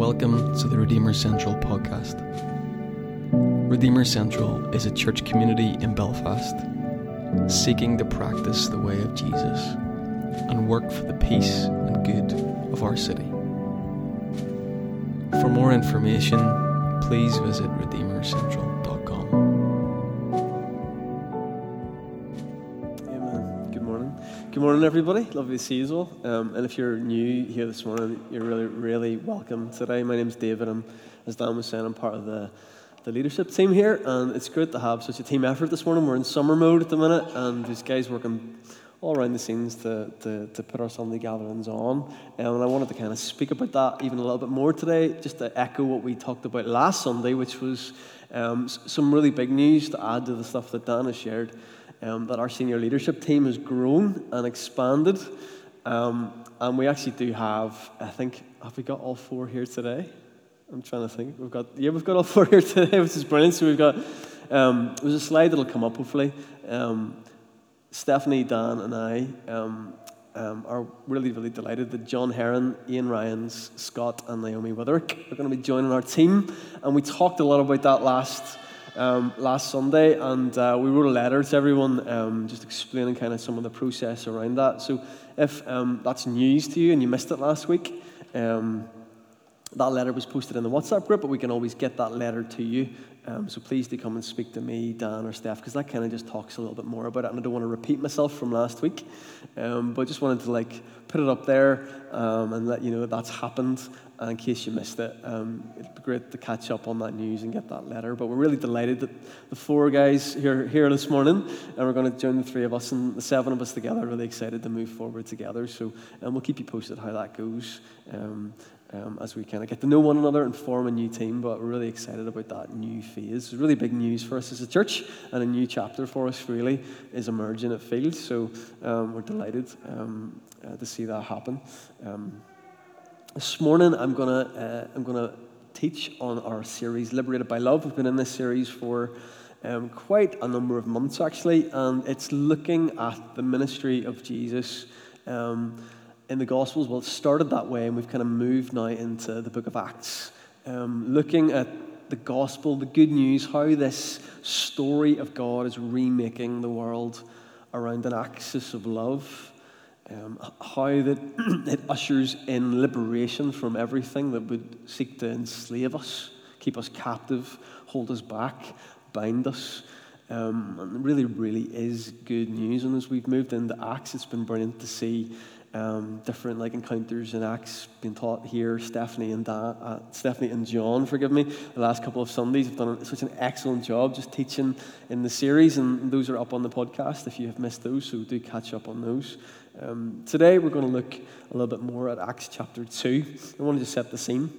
Welcome to the Redeemer Central podcast. Redeemer Central is a church community in Belfast seeking to practice the way of Jesus and work for the peace and good of our city. For more information, please visit redeemercentral.com. Good morning, everybody. Lovely to see you all. Um, and if you're new here this morning, you're really, really welcome today. My name's David. I'm, as Dan was saying, I'm part of the, the leadership team here, and it's great to have such a team effort this morning. We're in summer mode at the minute, and these guys working all around the scenes to, to, to put our Sunday gatherings on. Um, and I wanted to kind of speak about that even a little bit more today, just to echo what we talked about last Sunday, which was um, some really big news to add to the stuff that Dan has shared. Um, that our senior leadership team has grown and expanded. Um, and we actually do have, I think, have we got all four here today? I'm trying to think. We've got, yeah, we've got all four here today, which is brilliant. So we've got, um, there's a slide that'll come up hopefully. Um, Stephanie, Dan, and I um, um, are really, really delighted that John Heron, Ian Ryans, Scott, and Naomi Witherick are going to be joining our team. And we talked a lot about that last um, last Sunday, and uh, we wrote a letter to everyone um, just explaining kind of some of the process around that. So if um, that's news to you and you missed it last week, um, that letter was posted in the WhatsApp group, but we can always get that letter to you. Um, so please do come and speak to me, Dan, or Steph, because that kind of just talks a little bit more about it. And I don't want to repeat myself from last week, um, but just wanted to like put it up there um, and let you know that that's happened. And in case you missed it, um, it'd be great to catch up on that news and get that letter. But we're really delighted that the four guys here here this morning, and we're going to join the three of us and the seven of us together. Really excited to move forward together. So, and we'll keep you posted how that goes. Um, as we kind of get to know one another and form a new team. But we're really excited about that new phase. It's really big news for us as a church, and a new chapter for us really is emerging at Field. So um, we're delighted um, uh, to see that happen. Um, this morning, I'm gonna uh, I'm gonna teach on our series Liberated by Love. We've been in this series for. Um, quite a number of months actually, and it's looking at the ministry of Jesus um, in the Gospels. Well, it started that way, and we've kind of moved now into the book of Acts, um, looking at the gospel, the good news, how this story of God is remaking the world around an axis of love, um, how that it ushers in liberation from everything that would seek to enslave us, keep us captive, hold us back, bind us. Um, and it really, really is good news. And as we've moved into Acts, it's been brilliant to see um, different like encounters and acts being taught here. Stephanie and da, uh, Stephanie and John, forgive me, the last couple of Sundays have done such an excellent job just teaching in the series, and those are up on the podcast if you have missed those. So do catch up on those. Um, today we're going to look a little bit more at Acts chapter two. I wanted to set the scene.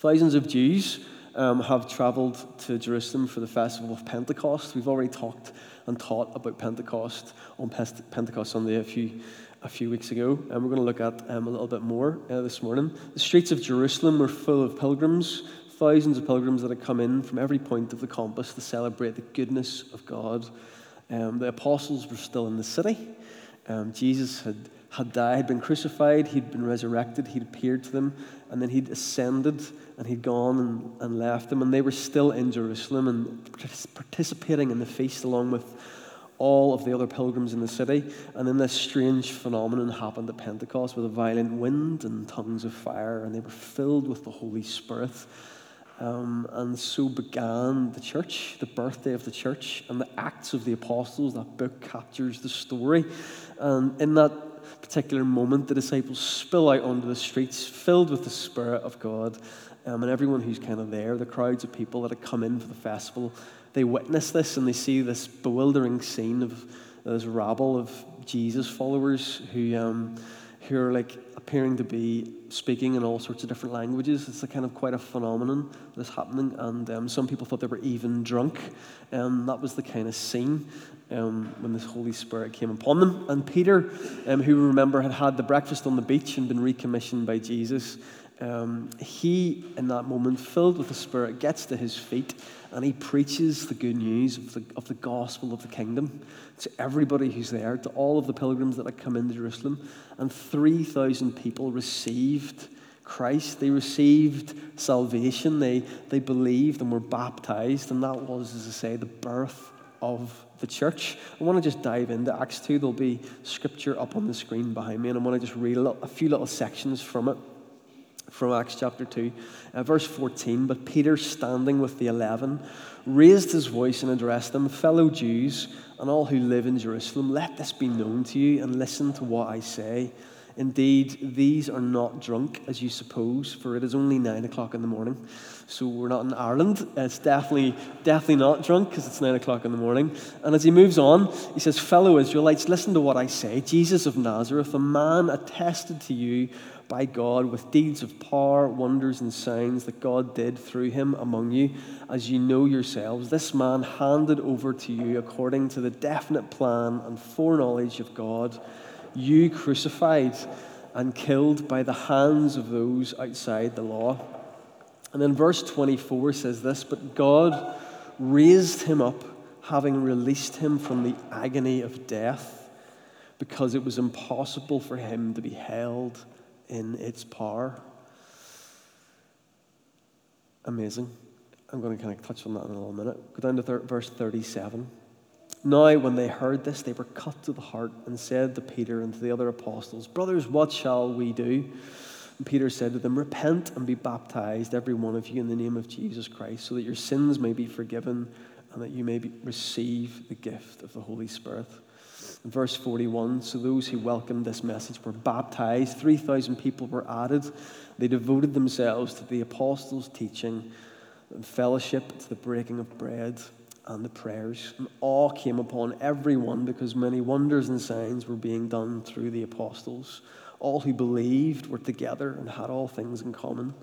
Thousands of Jews um, have travelled to Jerusalem for the festival of Pentecost. We've already talked and taught about Pentecost on Pentecost Sunday a few a few weeks ago, and we're going to look at um, a little bit more uh, this morning. The streets of Jerusalem were full of pilgrims, thousands of pilgrims that had come in from every point of the compass to celebrate the goodness of God. Um, the apostles were still in the city. Um, Jesus had, had died, been crucified, he'd been resurrected, he'd appeared to them, and then he'd ascended and he'd gone and, and left them, and they were still in Jerusalem and participating in the feast along with all of the other pilgrims in the city. And then this strange phenomenon happened at Pentecost with a violent wind and tongues of fire, and they were filled with the Holy Spirit. Um, and so began the church, the birthday of the church, and the Acts of the Apostles. That book captures the story. And in that particular moment, the disciples spill out onto the streets, filled with the Spirit of God. Um, and everyone who's kind of there, the crowds of people that have come in for the festival, they witness this and they see this bewildering scene of this rabble of Jesus followers who, um, who are like appearing to be speaking in all sorts of different languages. It's a kind of quite a phenomenon that's happening, and um, some people thought they were even drunk. And um, that was the kind of scene um, when the Holy Spirit came upon them. And Peter, um, who remember had had the breakfast on the beach and been recommissioned by Jesus, um, he, in that moment, filled with the Spirit, gets to his feet and he preaches the good news of the, of the gospel of the kingdom to everybody who's there, to all of the pilgrims that had come into Jerusalem. And 3,000 people received Christ. They received salvation. They, they believed and were baptized. And that was, as I say, the birth of the church. I want to just dive into Acts 2. There'll be scripture up on the screen behind me, and I want to just read a, little, a few little sections from it, from Acts chapter 2. Uh, verse 14 But Peter, standing with the eleven, raised his voice and addressed them, Fellow Jews, and all who live in Jerusalem, let this be known to you, and listen to what I say. Indeed, these are not drunk, as you suppose, for it is only nine o'clock in the morning. So we're not in Ireland. It's definitely, definitely not drunk because it's nine o'clock in the morning. And as he moves on, he says, Fellow Israelites, listen to what I say. Jesus of Nazareth, a man attested to you by God with deeds of power, wonders, and signs that God did through him among you, as you know yourselves. This man handed over to you according to the definite plan and foreknowledge of God you crucified and killed by the hands of those outside the law. And then verse 24 says this But God raised him up, having released him from the agony of death, because it was impossible for him to be held in its power. Amazing. I'm going to kind of touch on that in a little minute. Go down to thir- verse 37. Now, when they heard this, they were cut to the heart and said to Peter and to the other apostles, Brothers, what shall we do? And Peter said to them, Repent and be baptized, every one of you, in the name of Jesus Christ, so that your sins may be forgiven and that you may be, receive the gift of the Holy Spirit. In verse 41, so those who welcomed this message were baptized. 3,000 people were added. They devoted themselves to the apostles' teaching and fellowship, to the breaking of bread and the prayers. And awe came upon everyone because many wonders and signs were being done through the apostles. All who believed were together and had all things in common.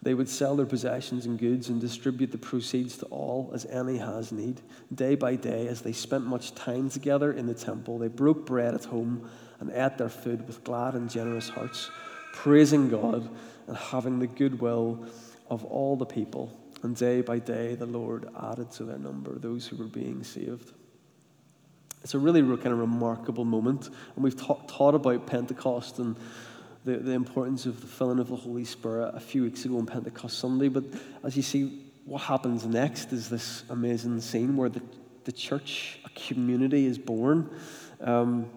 They would sell their possessions and goods and distribute the proceeds to all as any has need. Day by day, as they spent much time together in the temple, they broke bread at home and ate their food with glad and generous hearts, praising God and having the goodwill of all the people. And day by day, the Lord added to their number those who were being saved. It's a really kind of remarkable moment. And we've ta- taught about Pentecost and the, the importance of the filling of the Holy Spirit a few weeks ago on Pentecost Sunday. But as you see, what happens next is this amazing scene where the, the church, a community, is born. Um,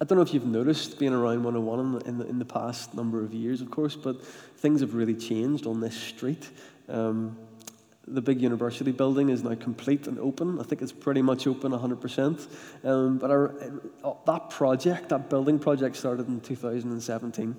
I don't know if you've noticed being around 101 in the, in the, in the past number of years, of course, but things have really changed on this street. Um, the big university building is now complete and open. I think it's pretty much open 100%. Um, but our, uh, that project, that building project, started in 2017.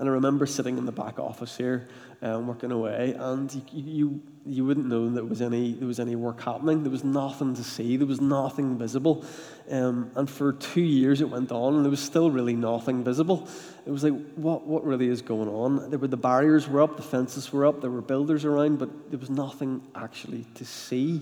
And I remember sitting in the back office here, um, working away, and you, you, you wouldn't know that was, any, there was any work happening. There was nothing to see, there was nothing visible. Um, and for two years it went on, and there was still really nothing visible. It was like, what, what really is going on? There were, the barriers were up, the fences were up, there were builders around, but there was nothing actually to see.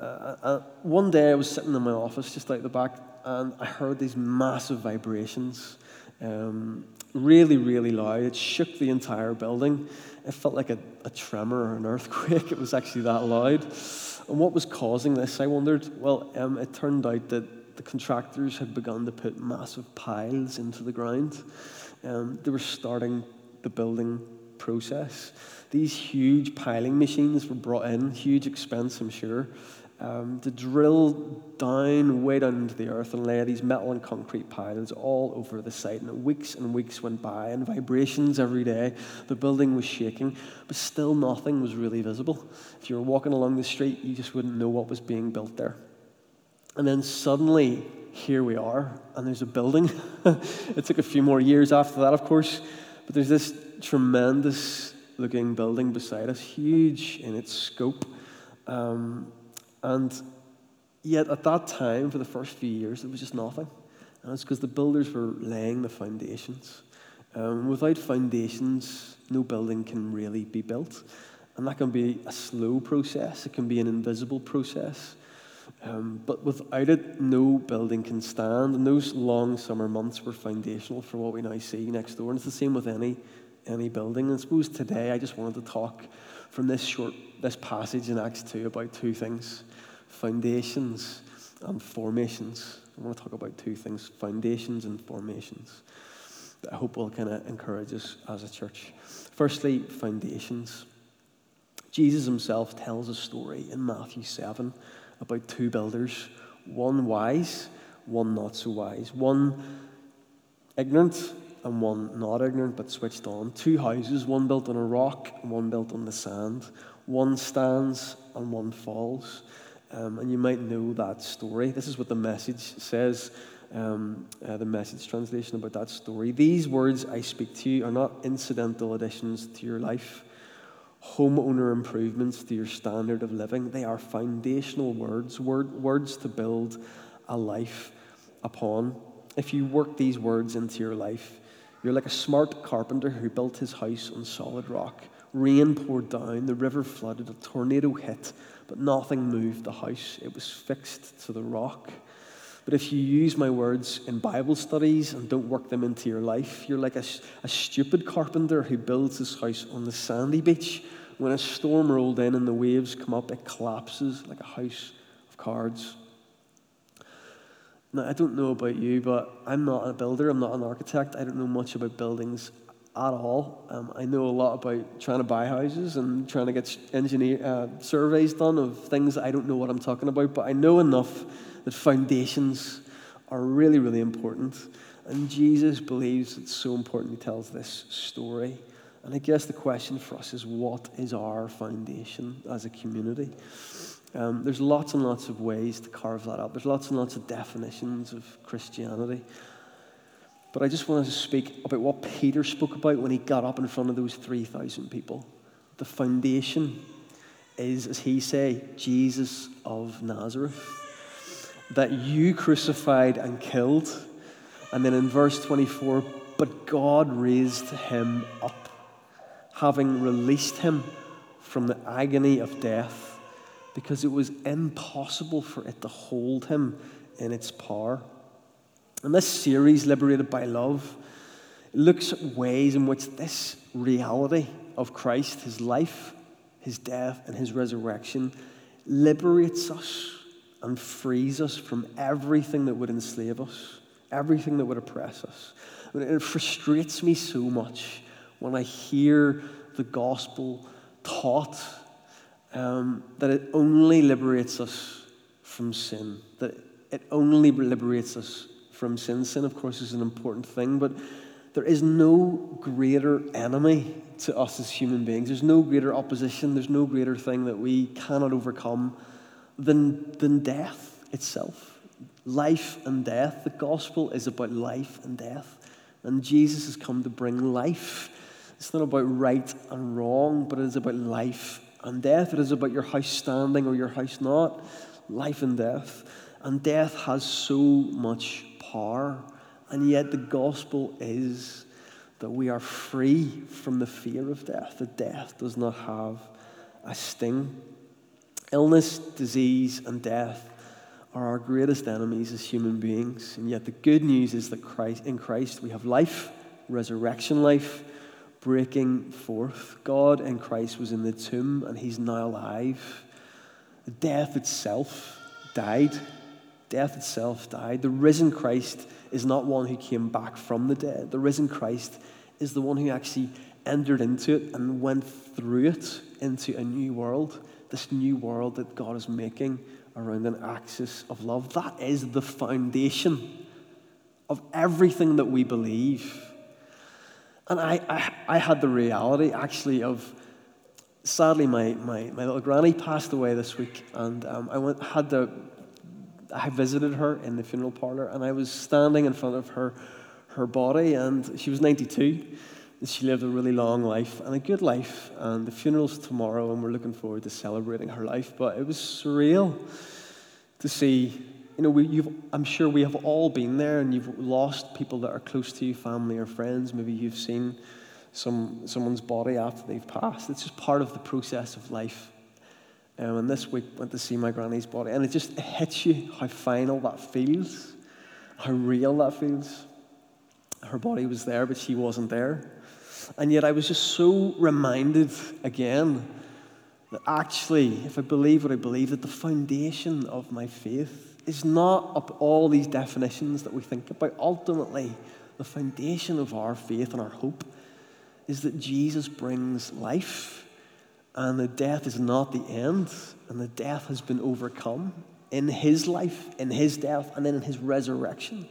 Uh, uh, one day I was sitting in my office just out the back, and I heard these massive vibrations. Um, really, really loud. It shook the entire building. It felt like a, a tremor or an earthquake. It was actually that loud. And what was causing this, I wondered? Well, um, it turned out that the contractors had begun to put massive piles into the ground. Um, they were starting the building process. These huge piling machines were brought in, huge expense, I'm sure um, to drill down, way down into the earth and lay these metal and concrete piles all over the site. And weeks and weeks went by, and vibrations every day. The building was shaking, but still nothing was really visible. If you were walking along the street, you just wouldn't know what was being built there. And then suddenly, here we are, and there's a building. it took a few more years after that, of course, but there's this tremendous looking building beside us, huge in its scope. Um, and yet, at that time, for the first few years, it was just nothing. And it's because the builders were laying the foundations. Um, without foundations, no building can really be built. And that can be a slow process, it can be an invisible process. Um, but without it, no building can stand. And those long summer months were foundational for what we now see next door. And it's the same with any, any building. And I suppose today I just wanted to talk from this short this passage in Acts 2 about two things foundations and formations. I want to talk about two things foundations and formations. that I hope will kind of encourage us as a church. Firstly, foundations. Jesus himself tells a story in Matthew 7 about two builders, one wise, one not so wise, one ignorant and one not ignorant but switched on. Two houses, one built on a rock and one built on the sand. One stands and one falls. Um, and you might know that story. This is what the message says, um, uh, the message translation about that story. These words I speak to you are not incidental additions to your life, homeowner improvements to your standard of living. They are foundational words, word, words to build a life upon. If you work these words into your life, you're like a smart carpenter who built his house on solid rock. Rain poured down, the river flooded, a tornado hit, but nothing moved the house. It was fixed to the rock. But if you use my words in Bible studies and don't work them into your life, you're like a, a stupid carpenter who builds his house on the sandy beach. When a storm rolled in and the waves come up, it collapses like a house of cards. Now, I don't know about you, but I'm not a builder, I'm not an architect, I don't know much about buildings at all. Um, I know a lot about trying to buy houses and trying to get engineer uh, surveys done of things I don't know what I'm talking about, but I know enough that foundations are really, really important. And Jesus believes it's so important he tells this story. And I guess the question for us is what is our foundation as a community? Um, there's lots and lots of ways to carve that up. There's lots and lots of definitions of Christianity. But I just wanted to speak about what Peter spoke about when he got up in front of those 3,000 people. The foundation is, as he say, Jesus of Nazareth, that you crucified and killed. And then in verse 24, but God raised him up, having released him from the agony of death because it was impossible for it to hold him in its power. And this series, Liberated by Love, looks at ways in which this reality of Christ, his life, his death, and his resurrection, liberates us and frees us from everything that would enslave us, everything that would oppress us. Mean, it frustrates me so much when I hear the gospel taught um, that it only liberates us from sin, that it only liberates us from sin. Sin, of course, is an important thing, but there is no greater enemy to us as human beings. There's no greater opposition, there's no greater thing that we cannot overcome than, than death itself. Life and death. The gospel is about life and death. And Jesus has come to bring life. It's not about right and wrong, but it is about life and death. It is about your house standing or your house not, life and death. And death has so much power. And yet the gospel is that we are free from the fear of death, that death does not have a sting. Illness, disease, and death are our greatest enemies as human beings. And yet the good news is that Christ, in Christ we have life, resurrection life, breaking forth. God in Christ was in the tomb and he's now alive. Death itself died. Death itself died. The risen Christ is not one who came back from the dead. The risen Christ is the one who actually entered into it and went through it into a new world, this new world that God is making around an axis of love. That is the foundation of everything that we believe. And I, I, I had the reality actually of, sadly, my, my, my little granny passed away this week, and um, I went, had the, I visited her in the funeral parlor, and I was standing in front of her, her body, and she was 92. And she lived a really long life and a good life. And the funeral's tomorrow, and we're looking forward to celebrating her life. But it was surreal to see you know, we, I'm sure we have all been there and you've lost people that are close to you, family or friends. Maybe you've seen some, someone's body after they've passed. It's just part of the process of life. Um, and this week went to see my granny's body, and it just hits you how final that feels, how real that feels. Her body was there, but she wasn't there. And yet I was just so reminded again that actually, if I believe what I believe, that the foundation of my faith is not up all these definitions that we think about. Ultimately, the foundation of our faith and our hope is that Jesus brings life and the death is not the end and the death has been overcome in his life, in his death, and then in his resurrection.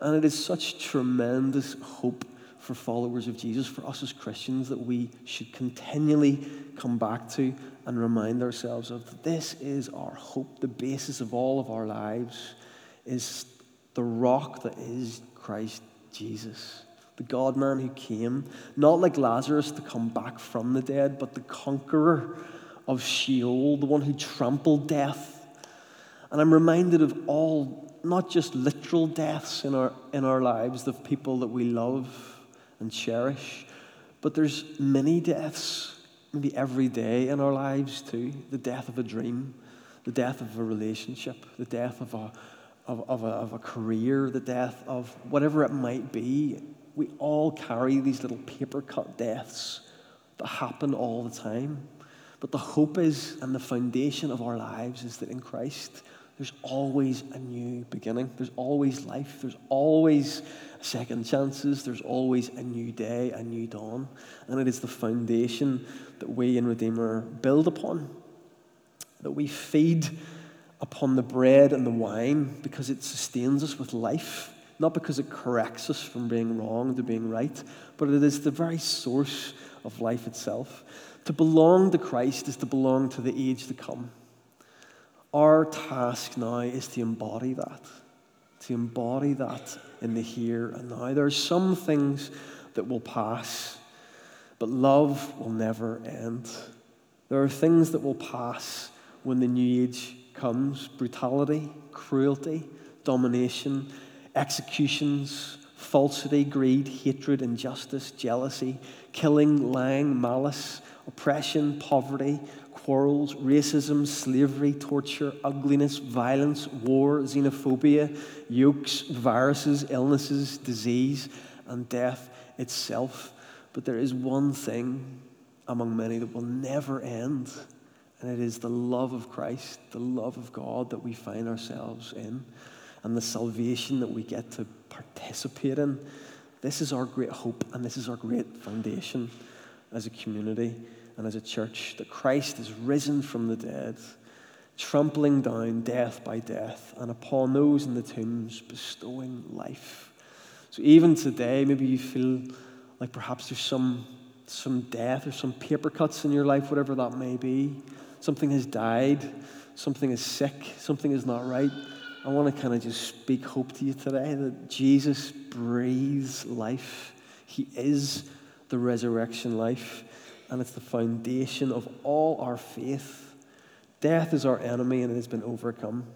And it is such tremendous hope for followers of Jesus, for us as Christians, that we should continually come back to and remind ourselves of. This is our hope, the basis of all of our lives is the rock that is Christ Jesus, the God man who came, not like Lazarus to come back from the dead, but the conqueror of Sheol, the one who trampled death. And I'm reminded of all, not just literal deaths in our, in our lives, of people that we love and cherish, but there's many deaths, maybe every day in our lives too. The death of a dream, the death of a relationship, the death of a of, of, a, of a career, the death of whatever it might be. We all carry these little paper cut deaths that happen all the time. But the hope is, and the foundation of our lives is that in Christ, there's always a new beginning. There's always life. There's always second chances. There's always a new day, a new dawn. And it is the foundation that we in Redeemer build upon, that we feed upon the bread and the wine because it sustains us with life, not because it corrects us from being wrong to being right, but it is the very source of life itself. To belong to Christ is to belong to the age to come. Our task now is to embody that, to embody that in the here and now. There are some things that will pass, but love will never end. There are things that will pass when the new age comes brutality, cruelty, domination, executions, falsity, greed, hatred, injustice, jealousy, killing, lying, malice, oppression, poverty, quarrels, racism, slavery, torture, ugliness, violence, war, xenophobia, yokes, viruses, illnesses, disease, and death itself. But there is one thing among many that will never end and it is the love of Christ, the love of God that we find ourselves in, and the salvation that we get to participate in. This is our great hope, and this is our great foundation as a community and as a church that Christ is risen from the dead, trampling down death by death, and upon those in the tombs bestowing life. So even today, maybe you feel like perhaps there's some, some death or some paper cuts in your life, whatever that may be something has died, something is sick, something is not right, I want to kind of just speak hope to you today that Jesus breathes life. He is the resurrection life, and it's the foundation of all our faith. Death is our enemy, and it has been overcome.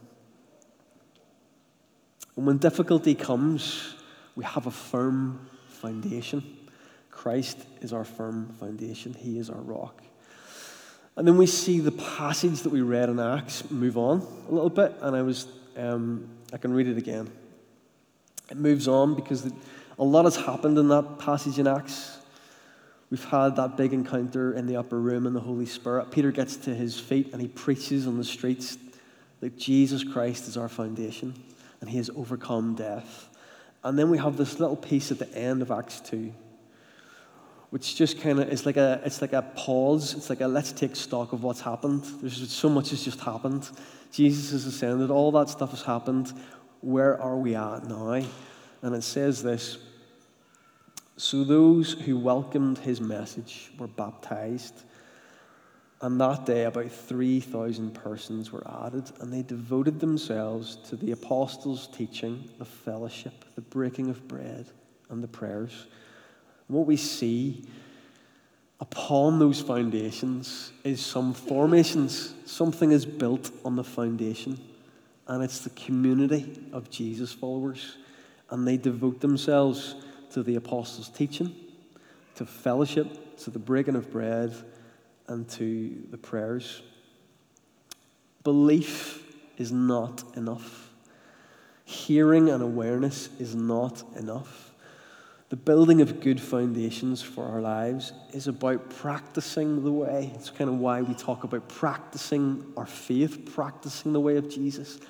And when difficulty comes, we have a firm foundation. Christ is our firm foundation, He is our rock. And then we see the passage that we read in Acts move on a little bit, and I was, um, I can read it again. It moves on because a lot has happened in that passage in Acts. We've had that big encounter in the upper room in the Holy Spirit. Peter gets to his feet and he preaches on the streets that Jesus Christ is our foundation and he has overcome death. And then we have this little piece at the end of Acts 2 which just kind of is like a it's like a pause. It's like a let's take stock of what's happened. There's so much has just happened. Jesus has ascended. All that stuff has happened. Where are we at now? And it says this. So those who welcomed his message were baptized. And that day, about 3,000 persons were added, and they devoted themselves to the apostles' teaching, the fellowship, the breaking of bread, and the prayers. What we see upon those foundations is some formations. Something is built on the foundation, and it's the community of Jesus followers. And they devote themselves to the apostles' teaching, to fellowship, to the breaking of bread, and to the prayers. Belief is not enough. Hearing and awareness is not enough. The building of good foundations for our lives is about practicing the way. It's kind of why we talk about practicing our faith, practicing the way of Jesus,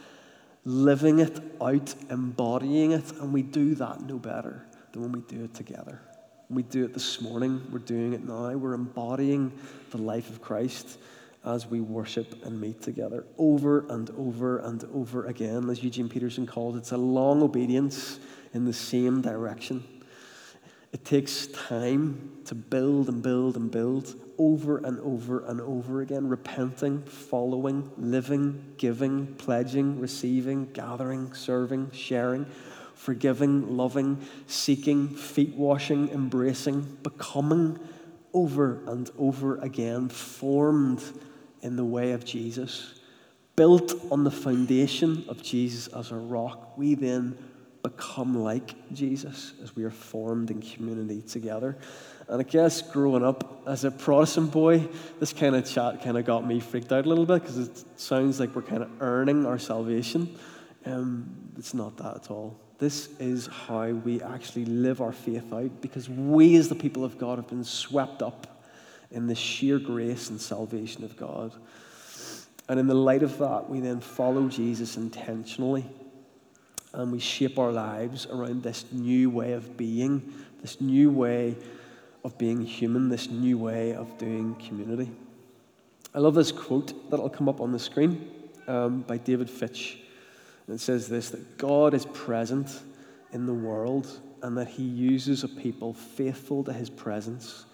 living it out, embodying it, and we do that no better than when we do it together. We do it this morning, we're doing it now. We're embodying the life of Christ as we worship and meet together over and over and over again. As Eugene Peterson calls it, it's a long obedience in the same direction. It takes time to build and build and build over and over and over again, repenting, following, living, giving, pledging, receiving, gathering, serving, sharing, forgiving, loving, seeking, feet washing, embracing, becoming over and over again, formed in the way of Jesus, built on the foundation of Jesus as a rock. We then become like Jesus as we are formed in community together. And I guess growing up as a Protestant boy, this kind of chat kind of got me freaked out a little bit because it sounds like we're kind of earning our salvation. Um, it's not that at all. This is how we actually live our faith out because we, as the people of God, have been swept up in the sheer grace and salvation of God. And in the light of that, we then follow Jesus intentionally and we shape our lives around this new way of being, this new way of being human, this new way of doing community. I love this quote that'll come up on the screen um, by David Fitch. And it says this that God is present in the world and that he uses a people faithful to his presence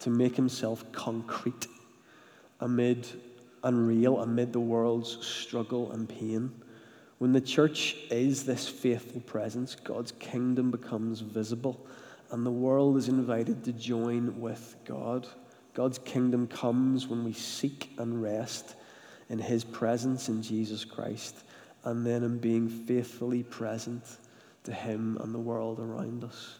to make himself concrete amid unreal, amid the world's struggle and pain. When the church is this faithful presence, God's kingdom becomes visible and the world is invited to join with God. God's kingdom comes when we seek and rest in His presence in Jesus Christ and then in being faithfully present to Him and the world around us.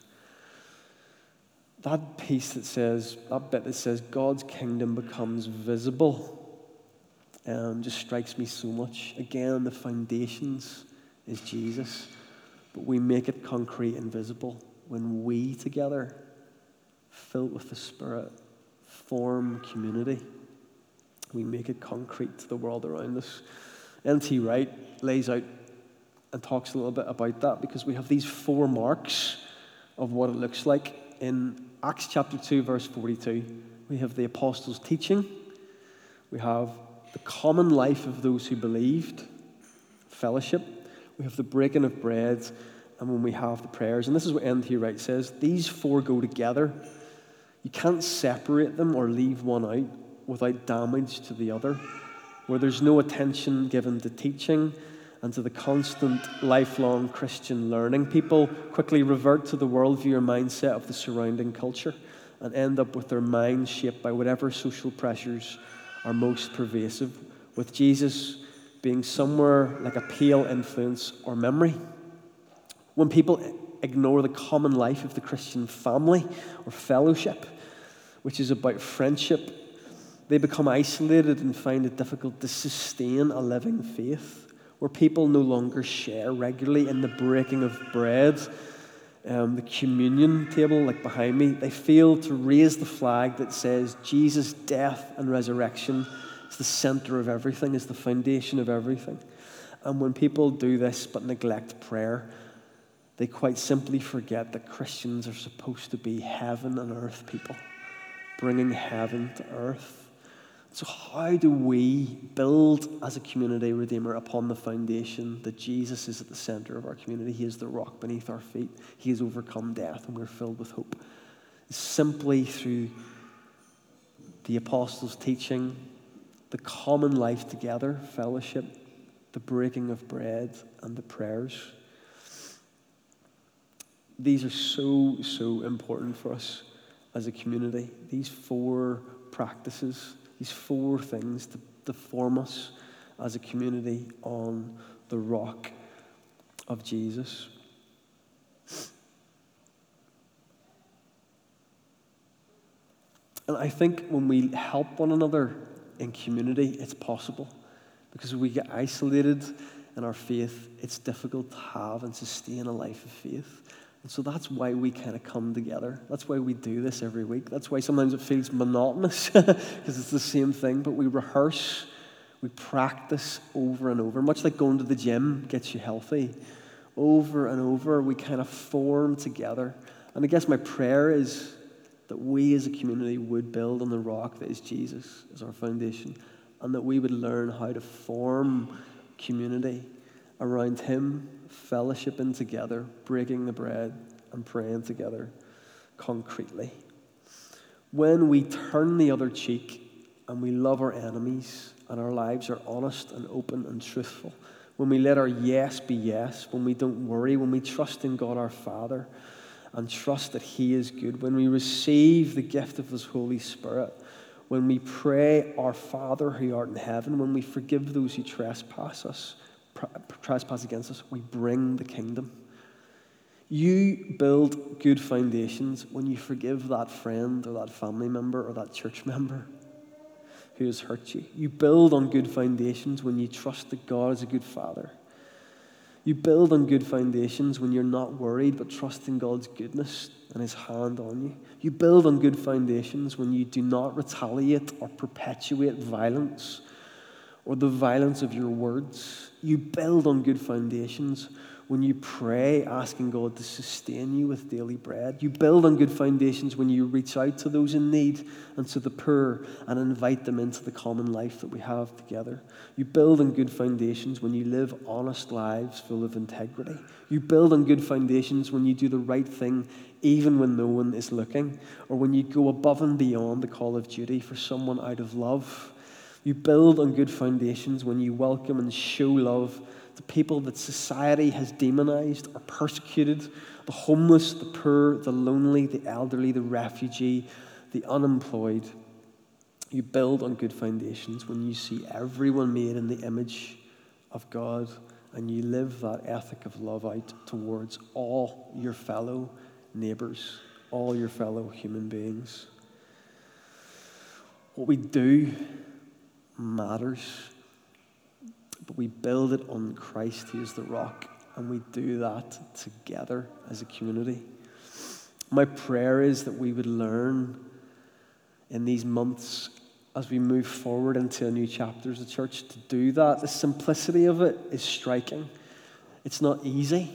That piece that says, that bit that says God's kingdom becomes visible um, just strikes me so much. Again, the foundations is Jesus, but we make it concrete and visible when we together, filled with the Spirit, form community. We make it concrete to the world around us. N.T. Wright lays out and talks a little bit about that because we have these four marks of what it looks like. In Acts chapter 2, verse 42, we have the apostles' teaching, we have the common life of those who believed, fellowship, we have the breaking of bread, and when we have the prayers. And this is what N.T. Wright says these four go together. You can't separate them or leave one out without damage to the other. Where there's no attention given to teaching and to the constant lifelong Christian learning, people quickly revert to the worldview or mindset of the surrounding culture and end up with their minds shaped by whatever social pressures are most pervasive, with Jesus being somewhere like a pale influence or memory. When people ignore the common life of the Christian family or fellowship, which is about friendship, they become isolated and find it difficult to sustain a living faith, where people no longer share regularly in the breaking of bread, um, the communion table, like behind me. They fail to raise the flag that says Jesus' death and resurrection is the center of everything, is the foundation of everything. And when people do this but neglect prayer, they quite simply forget that Christians are supposed to be heaven and earth people, bringing heaven to earth. So, how do we build as a community Redeemer upon the foundation that Jesus is at the center of our community? He is the rock beneath our feet. He has overcome death, and we're filled with hope. Simply through the apostles' teaching, the common life together, fellowship, the breaking of bread, and the prayers. These are so, so important for us as a community. These four practices these four things to, to form us as a community on the rock of Jesus. And I think when we help one another in community, it's possible. Because if we get isolated in our faith, it's difficult to have and sustain a life of faith. And so that's why we kind of come together. That's why we do this every week. That's why sometimes it feels monotonous because it's the same thing, but we rehearse, we practice over and over, much like going to the gym gets you healthy. Over and over, we kind of form together And I guess my prayer is that we as a community would build on the rock that is Jesus as our foundation, and that we would learn how to form community around Him, fellowshipping together, breaking the bread, and praying together concretely. When we turn the other cheek and we love our enemies, and our lives are honest and open and truthful, when we let our yes be yes, when we don't worry, when we trust in God our Father and trust that He is good, when we receive the gift of His Holy Spirit, when we pray, Our Father who art in heaven, when we forgive those who trespass us, trespass against us, we bring the kingdom. You build good foundations when you forgive that friend or that family member or that church member who has hurt you. You build on good foundations when you trust that God is a good father. You build on good foundations when you're not worried but trust in God's goodness and His hand on you. You build on good foundations when you do not retaliate or perpetuate violence or the violence of your words. You build on good foundations when you pray, asking God to sustain you with daily bread. You build on good foundations when you reach out to those in need and to the poor and invite them into the common life that we have together. You build on good foundations when you live honest lives full of integrity. You build on good foundations when you do the right thing even when no one is looking, or when you go above and beyond the call of duty for someone out of love. You build on good foundations when you welcome and show love to people that society has demonized or persecuted the homeless, the poor, the lonely, the elderly, the refugee, the unemployed. You build on good foundations when you see everyone made in the image of God and you live that ethic of love out towards all your fellow neighbors, all your fellow human beings. What we do matters but we build it on Christ, He is the rock, and we do that together as a community. My prayer is that we would learn in these months as we move forward into a new chapter as a church to do that. The simplicity of it is striking. It's not easy,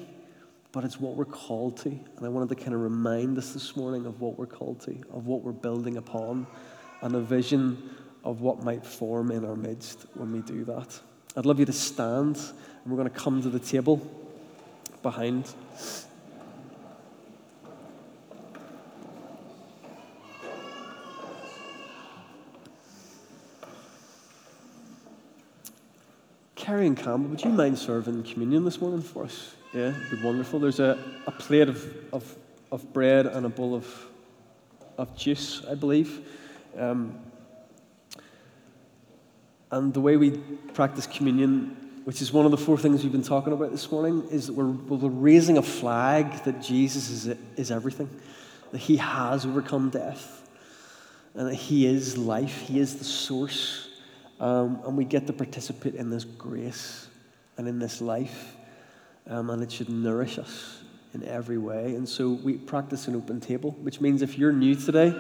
but it's what we're called to. And I wanted to kind of remind us this morning of what we're called to, of what we're building upon, and a vision of what might form in our midst when we do that. I'd love you to stand, and we're going to come to the table behind. Kerry and Campbell, would you mind serving communion this morning for us? Yeah, it'd be wonderful. There's a, a plate of, of, of bread and a bowl of, of juice, I believe. Um, and the way we practice communion, which is one of the four things we've been talking about this morning, is that we're, we're raising a flag that Jesus is, is everything, that he has overcome death, and that he is life, he is the source. Um, and we get to participate in this grace and in this life, um, and it should nourish us in every way. And so we practice an open table, which means if you're new today,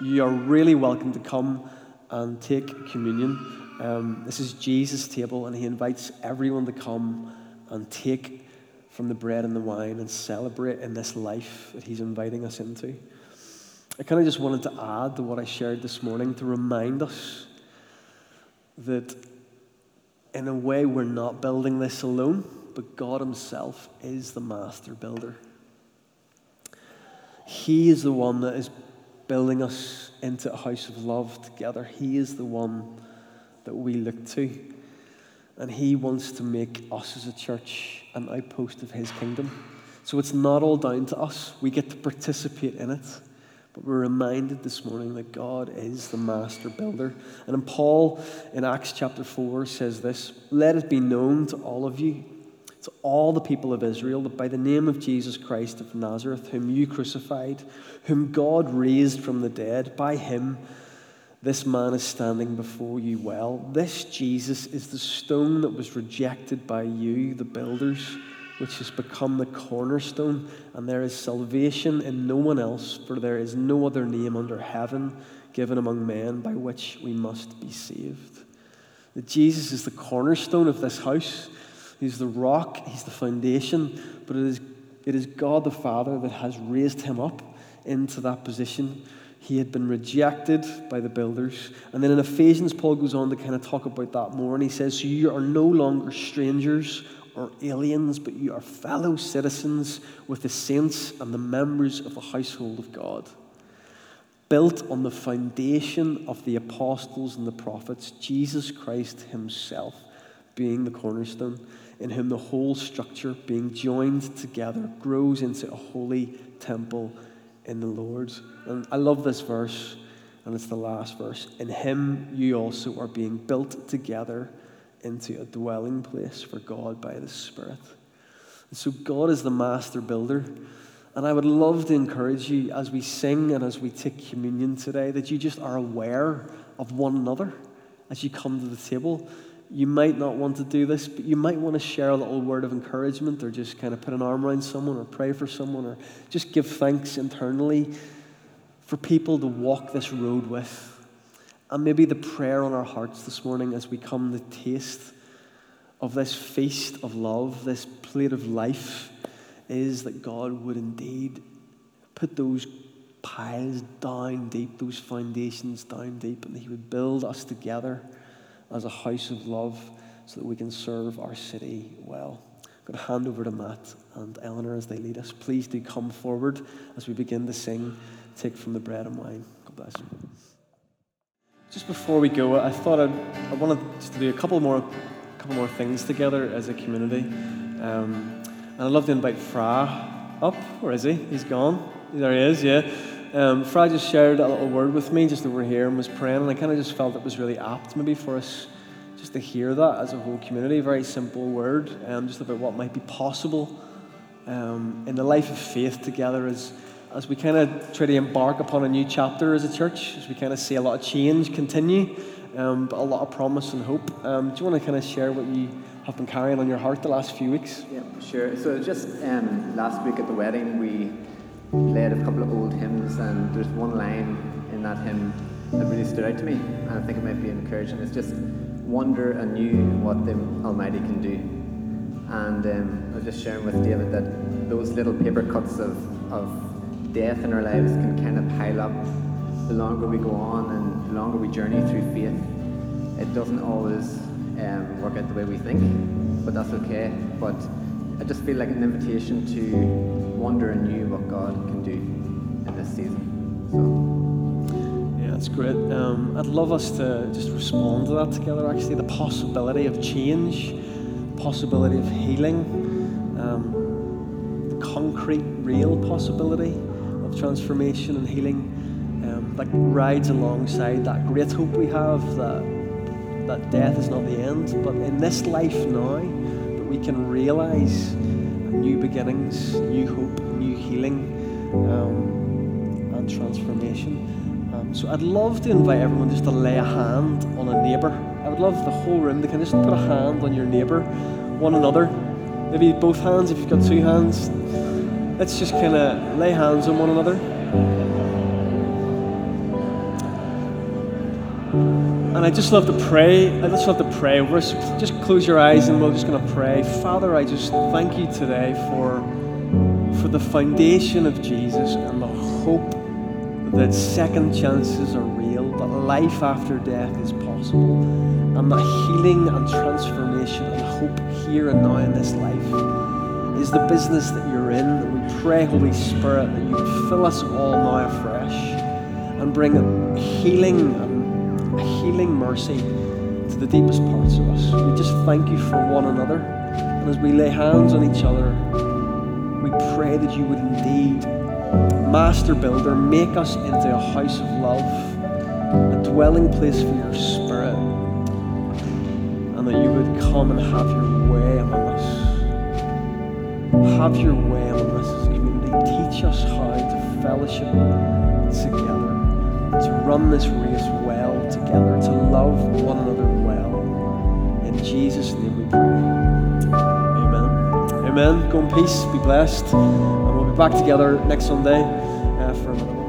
you are really welcome to come and take communion. Um, this is Jesus' table, and he invites everyone to come and take from the bread and the wine and celebrate in this life that he's inviting us into. I kind of just wanted to add to what I shared this morning to remind us that in a way we're not building this alone, but God Himself is the master builder. He is the one that is building us into a house of love together. He is the one that we look to. And He wants to make us as a church an outpost of His kingdom. So it's not all down to us. We get to participate in it. But we're reminded this morning that God is the master builder. And Paul in Acts chapter 4 says this Let it be known to all of you, to all the people of Israel, that by the name of Jesus Christ of Nazareth, whom you crucified, whom God raised from the dead, by him this man is standing before you well. This Jesus is the stone that was rejected by you, the builders, which has become the cornerstone. And there is salvation in no one else, for there is no other name under heaven given among men by which we must be saved. That Jesus is the cornerstone of this house. He's the rock, He's the foundation, but it is it is God the Father that has raised him up into that position. He had been rejected by the builders. And then in Ephesians, Paul goes on to kind of talk about that more. And he says, So you are no longer strangers or aliens, but you are fellow citizens with the saints and the members of the household of God. Built on the foundation of the apostles and the prophets, Jesus Christ Himself being the cornerstone, in whom the whole structure, being joined together, grows into a holy temple in the Lord. And I love this verse, and it's the last verse. In Him you also are being built together into a dwelling place for God by the Spirit. And so God is the master builder. And I would love to encourage you as we sing and as we take communion today that you just are aware of one another as you come to the table. You might not want to do this, but you might want to share a little word of encouragement or just kind of put an arm around someone or pray for someone or just give thanks internally for people to walk this road with. And maybe the prayer on our hearts this morning as we come to taste of this feast of love, this plate of life, is that God would indeed put those piles down deep, those foundations down deep, and He would build us together as a house of love so that we can serve our city well. I'm going to hand over to Matt and Eleanor as they lead us. Please do come forward as we begin to sing, take from the bread and wine. God bless you. Just before we go, I thought I'd, I wanted to do a couple more, couple more things together as a community. Um, and I'd love to invite Fra up. Where is he? He's gone. There he is, yeah. Um, Fra just shared a little word with me just over here and was praying, and I kind of just felt it was really apt maybe for us just to hear that as a whole community. A very simple word, um, just about what might be possible um, in the life of faith together as, as we kind of try to embark upon a new chapter as a church, as we kind of see a lot of change continue, um, but a lot of promise and hope. Um, do you want to kind of share what you have been carrying on your heart the last few weeks? Yeah, sure. So just um, last week at the wedding, we played a couple of old hymns, and there's one line in that hymn that really stood out to me, and I think it might be encouraging. It's just wonder anew what the Almighty can do. And um, I was just sharing with David that those little paper cuts of, of death in our lives can kind of pile up the longer we go on and the longer we journey through faith. It doesn't always um, work out the way we think, but that's okay. But I just feel like an invitation to wonder anew what God can do in this season. So. Yeah, that's great. Um, I'd love us to just respond to that together. Actually, the possibility of change, possibility of healing, um, the concrete, real possibility of transformation and healing um, that rides alongside that great hope we have that that death is not the end, but in this life now we can realize new beginnings, new hope, new healing, um, and transformation. Um, so I'd love to invite everyone just to lay a hand on a neighbour. I would love the whole room to kind of just put a hand on your neighbour, one another. Maybe both hands if you've got two hands. Let's just kind of lay hands on one another. And I just love to pray. I just love to pray us. Just close your eyes and we're just going to pray. Father, I just thank you today for, for the foundation of Jesus and the hope that second chances are real, that life after death is possible, and that healing and transformation and hope here and now in this life is the business that you're in. We pray, Holy Spirit, that you fill us all now afresh and bring healing healing mercy to the deepest parts of us. We just thank you for one another. And as we lay hands on each other, we pray that you would indeed, Master Builder, make us into a house of love, a dwelling place for your Spirit, and that you would come and have your way among us. Have your way among us as a community. Teach us how to fellowship together, to run this race together, to love one another well. In Jesus' name we pray. Amen. Amen. Go in peace, be blessed, and we'll be back together next Sunday uh, for another.